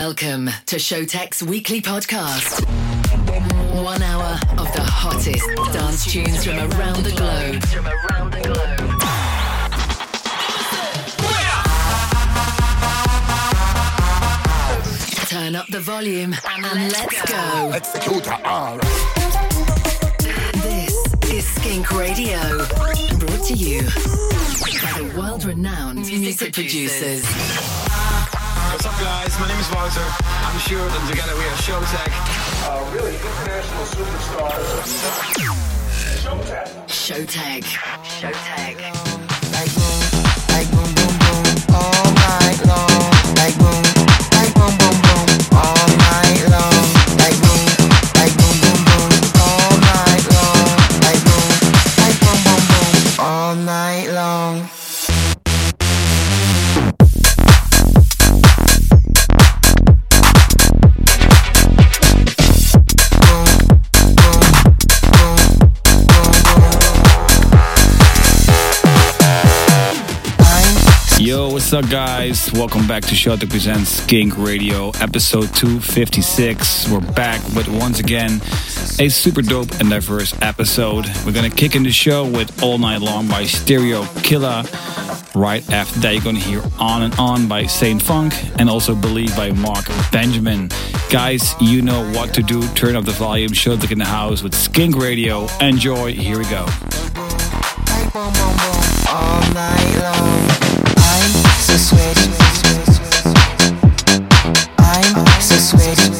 Welcome to Showtek's weekly podcast. One hour of the hottest dance tunes from around the globe. From around the globe. Turn up the volume and let's go. Let's go to R. This is Skink Radio, brought to you by the world-renowned music producers. What's up, guys? My name is Wouter. I'm Sjoerd and together we are Showtek. Uh, really international superstar. Showtek. Showtek. Showtek. Like boom, like boom, boom, boom, Oh my god, Like boom. up, guys? Welcome back to Showtek Presents Kink Radio, episode 256. We're back with once again a super dope and diverse episode. We're gonna kick in the show with All Night Long by Stereo Killer. Right after that, you're gonna hear On and On by Saint Funk and also Believe by Mark Benjamin. Guys, you know what to do. Turn up the volume, Showtek in the house with Skink Radio. Enjoy, here we go. All night long switch. I'm so switch.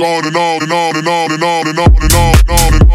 on and on and on and on and on and on and on and on.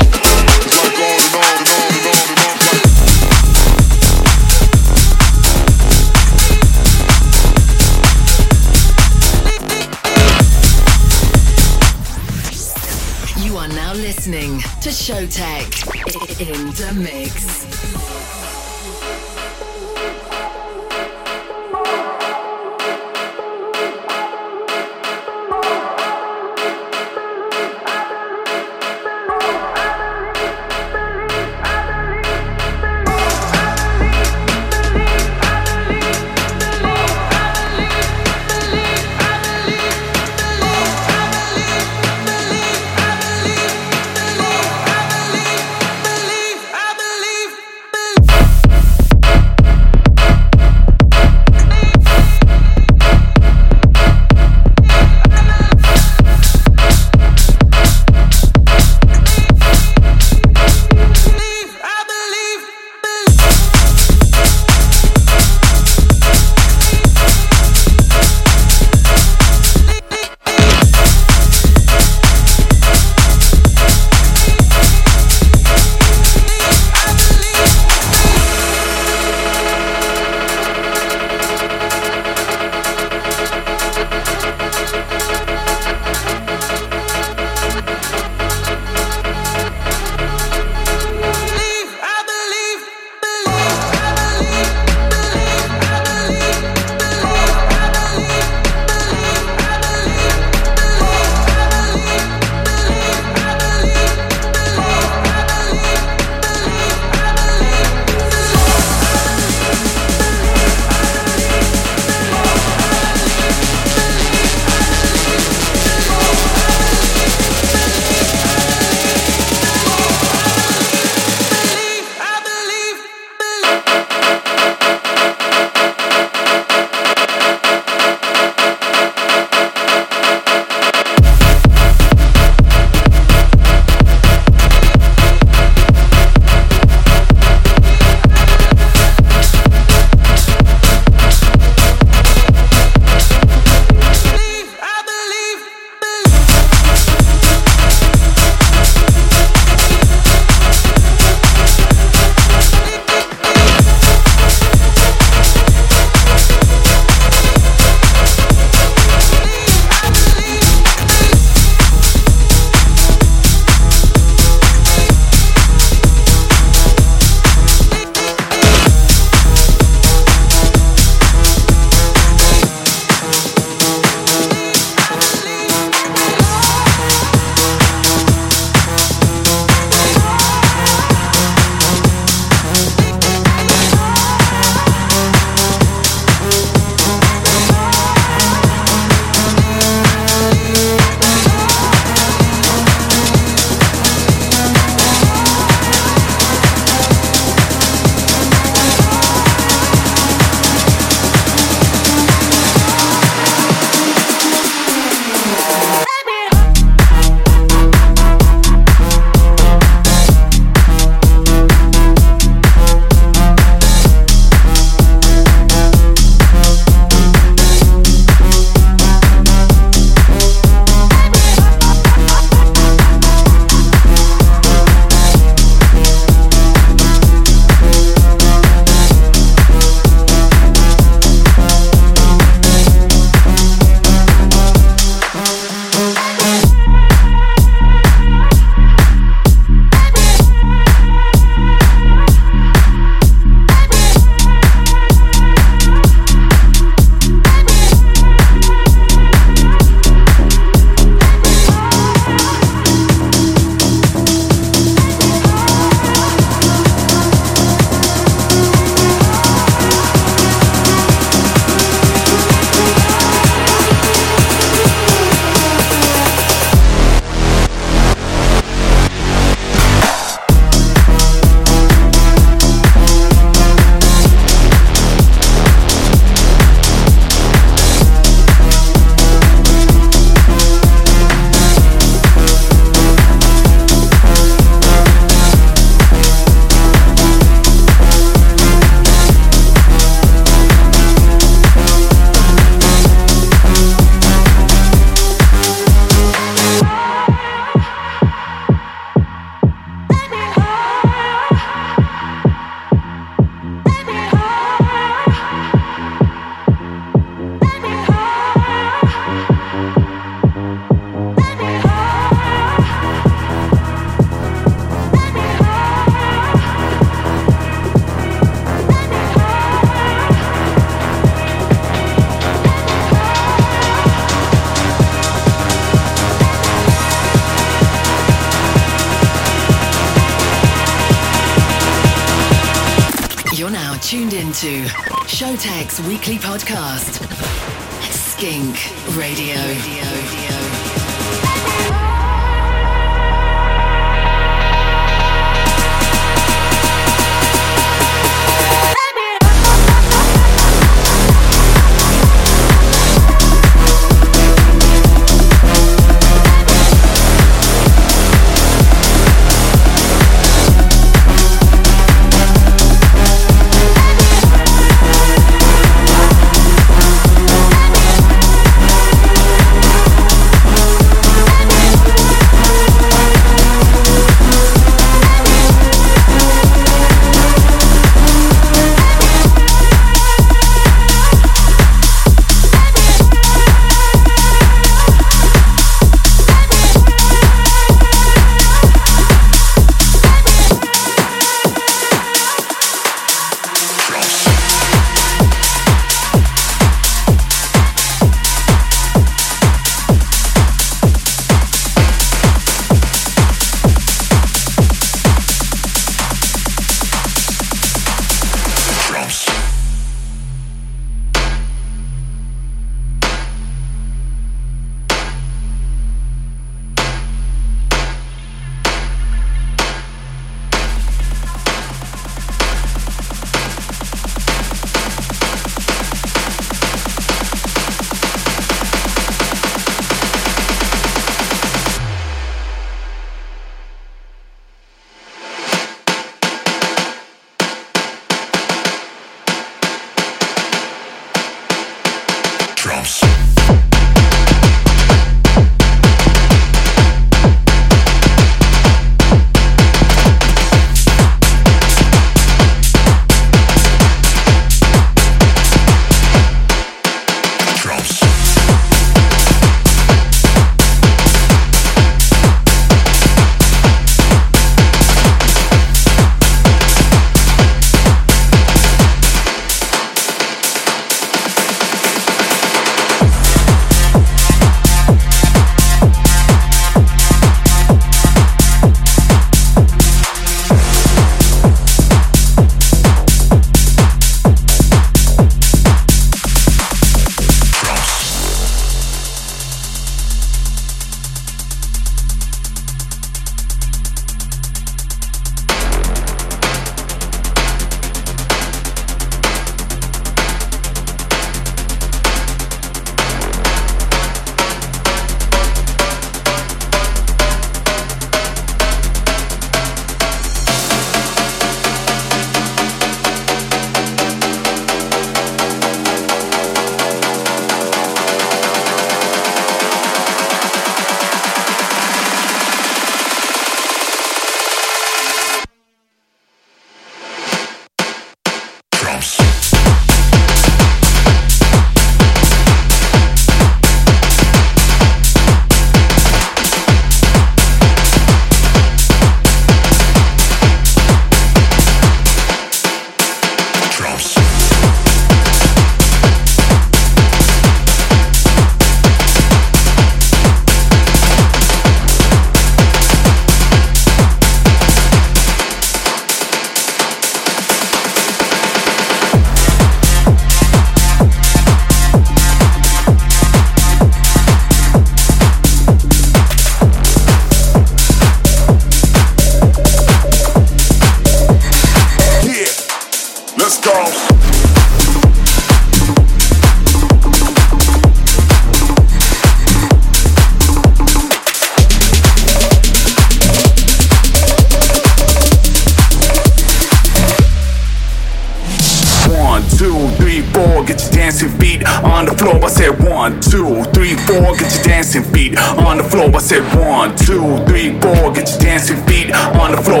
One, two, three, four, get your dancing feet on the floor. I said one, two, three, four, get your dancing feet on the floor.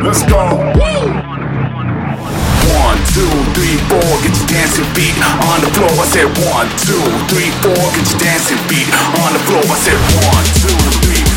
Let's go. One, two, three, four, get your dancing feet on the floor. I said one, two, three, four, get your dancing feet on the floor. I said one, two, three.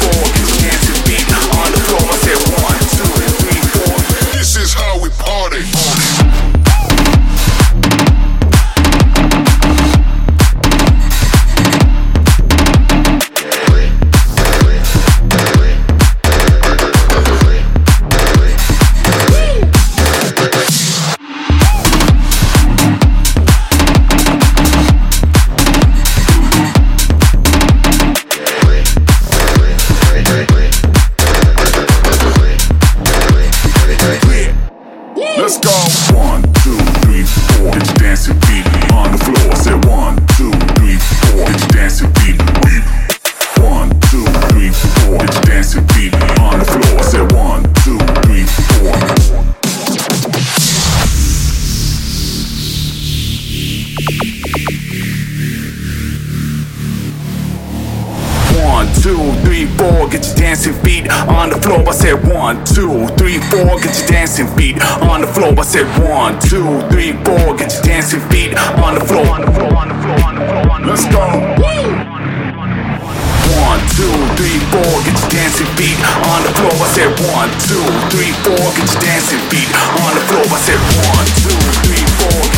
two, three, four, get your dancing feet on the floor. I said one, two, three, four, get your dancing feet on the floor. Let's go. One, two, three, four, get your dancing feet on the floor. I said one, two, three, four, get your dancing feet on the floor. I said one, two, three, four.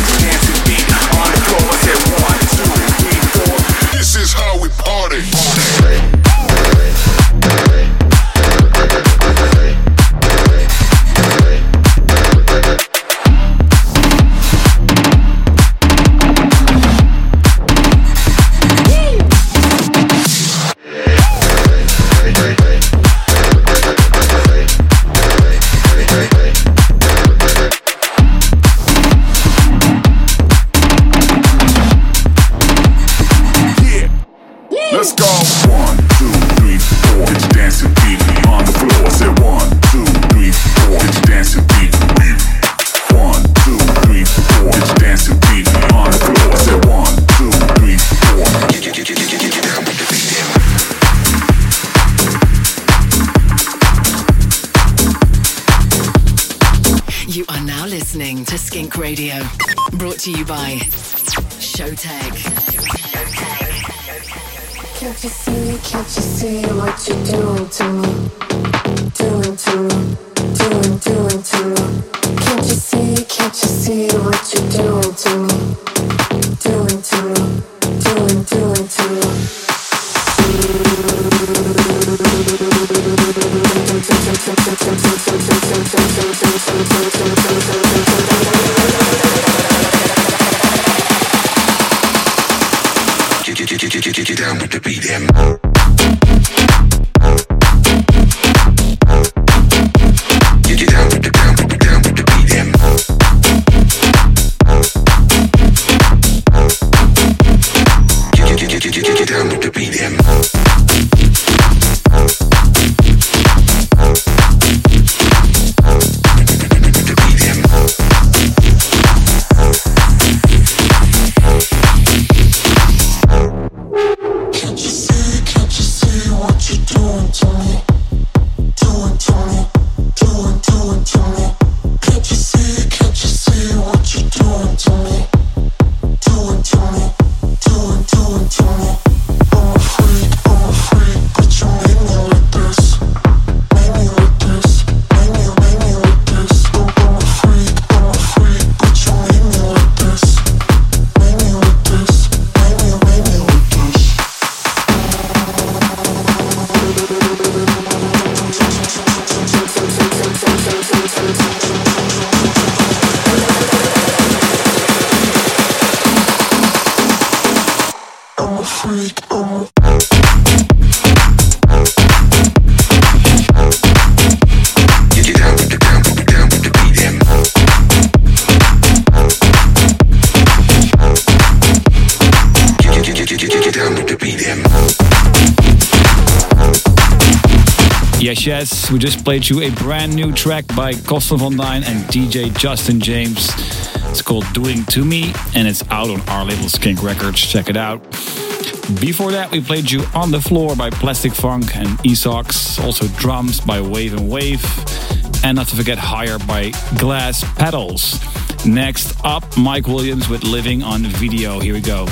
We just played you a brand new track by Costa Van Dyne and DJ Justin James. It's called Doing To Me and it's out on our label Skink Records. Check it out. Before that, we played you On the Floor by Plastic Funk and Esox, also drums by Wave and Wave, and not to forget Higher by Glass Pedals. Next up, Mike Williams with Living on Video. Here we go.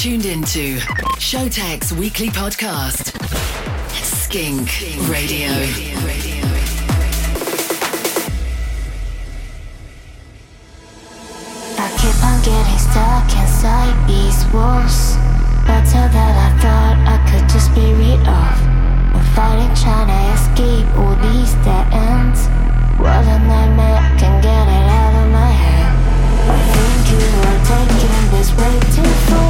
tuned into Showtek's weekly podcast, Skink Radio. I keep on getting stuck inside these walls. Better that I thought I could just be rid of. I'm fighting trying to escape all these dead ends. What a nightmare, can get it out of my head. I think you are taking this way too far.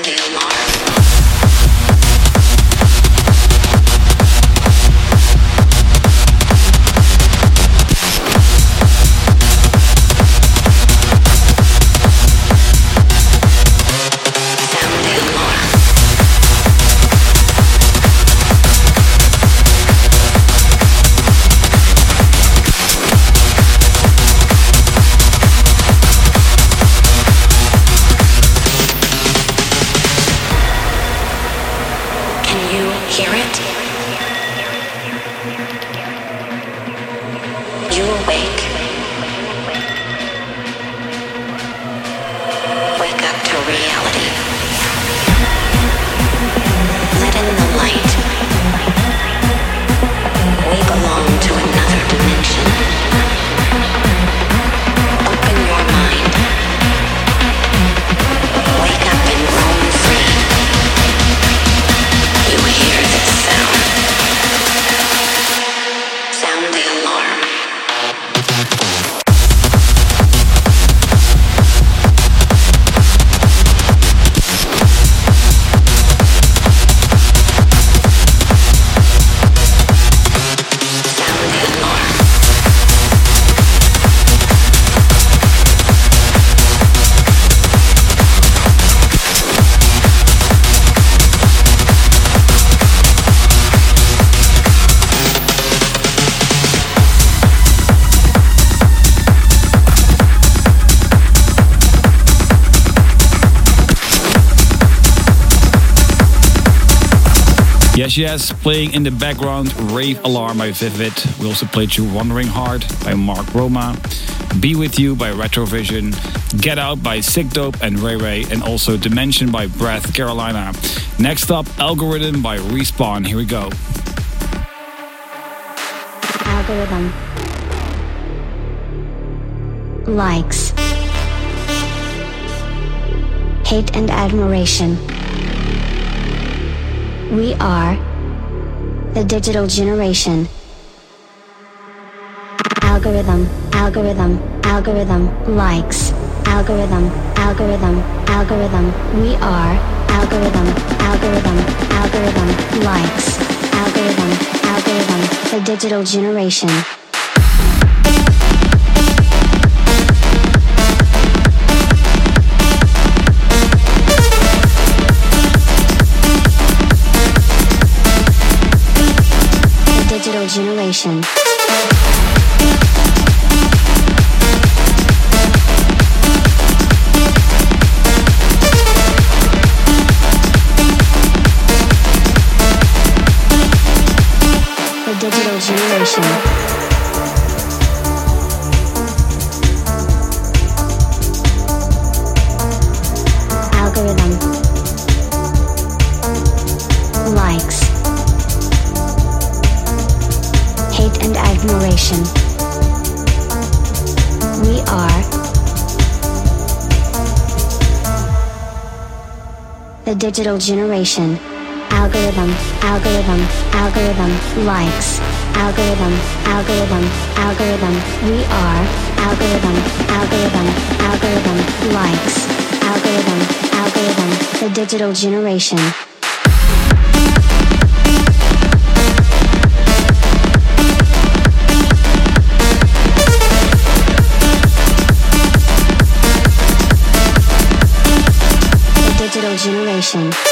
him. Yes, playing in the background Rave Alarm by Vivid. We also played you Wandering Heart by Mark Roma, Be With You by Retrovision, Get Out by Sikdope and Ray Ray, and also Dimension by Breathe Carolina. Next up, Algorithm by Respawn. Here we go. Algorithm likes hate and admiration. We are the digital generation. Algorithm, algorithm, algorithm, likes, algorithm, algorithm, algorithm. We are algorithm, algorithm, algorithm, likes, algorithm, algorithm, the digital generation. Generation. The digital generation. Digital generation. Algorithm, algorithm, algorithm, likes. Algorithm, algorithm, algorithm, we are. Algorithm, algorithm, algorithm, likes. Algorithm, algorithm, the digital generation. Digital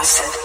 acid.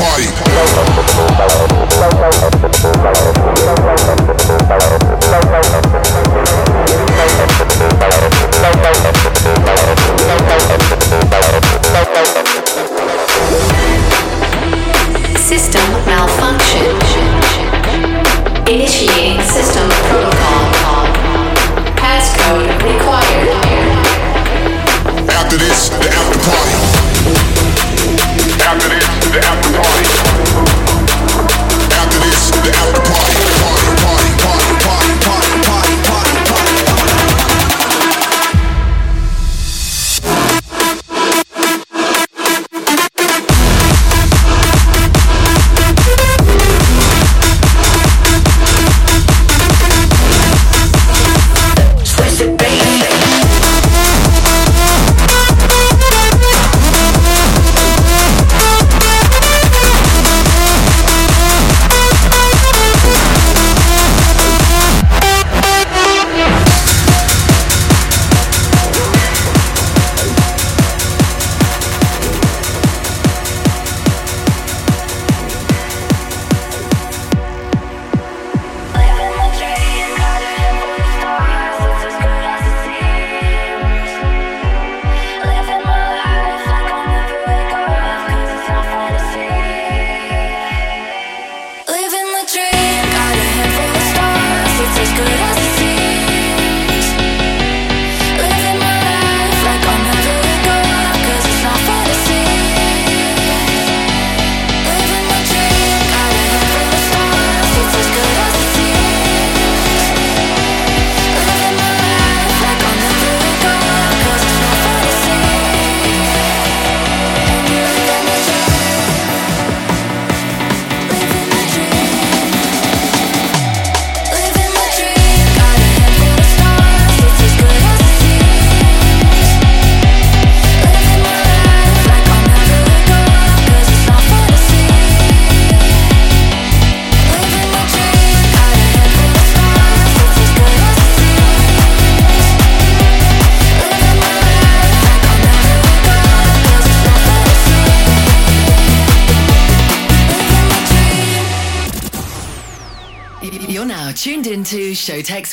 Showtek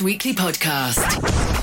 Weekly Podcast.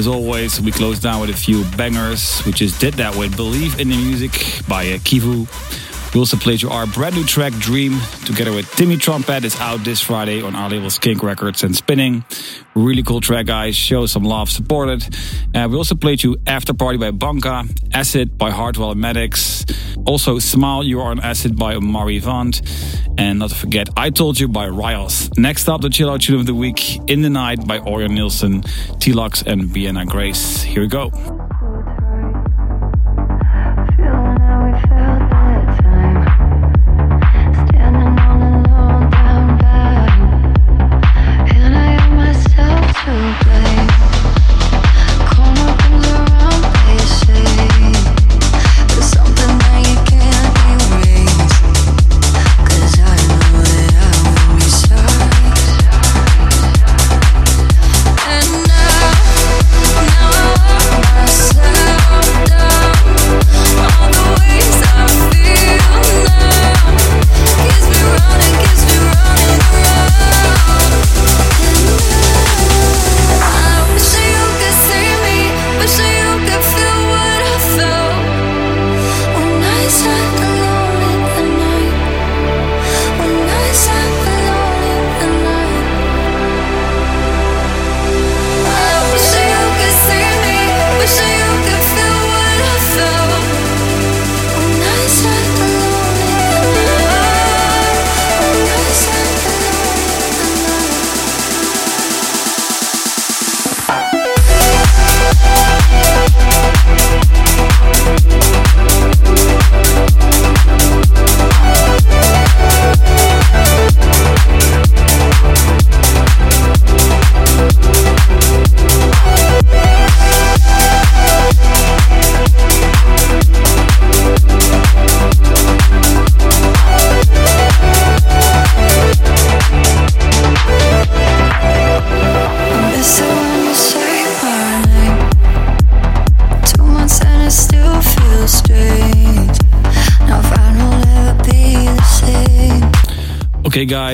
As always, we close down with a few bangers. We just did that with Believe in the Music by uh, Kivu. We also played you our brand new track, Dream, together with Timmy Trumpet. It's out this Friday on our label Skink Records and Spinnin'. Really cool track, guys. Show some love, support it. Uh, we also played you After Party by Banka, Acid by Hardwell and Maddix. Also, Smile, You Are an Acid by Omari Vant. And not to forget, I Told You by Rios. Next up, the chill out tune of the week, In the Night by Orion Nielsen, T-Lux and Vienna Grace. Here we go.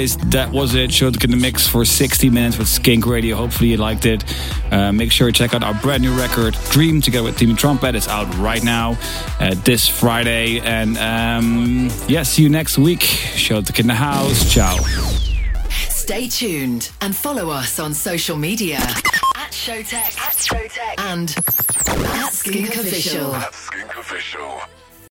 Guys, that was it. Showtek in the mix for 60 minutes with Skink Radio. Hopefully, you liked it. Uh, make sure you check out our brand new record, Dream, together with Timmy Trumpet. It's out right now, uh, this Friday. And um, yeah, see you next week. Showtek in the house. Ciao. Stay tuned and follow us on social media at Showtek, at Showtek, and at. Skink Official.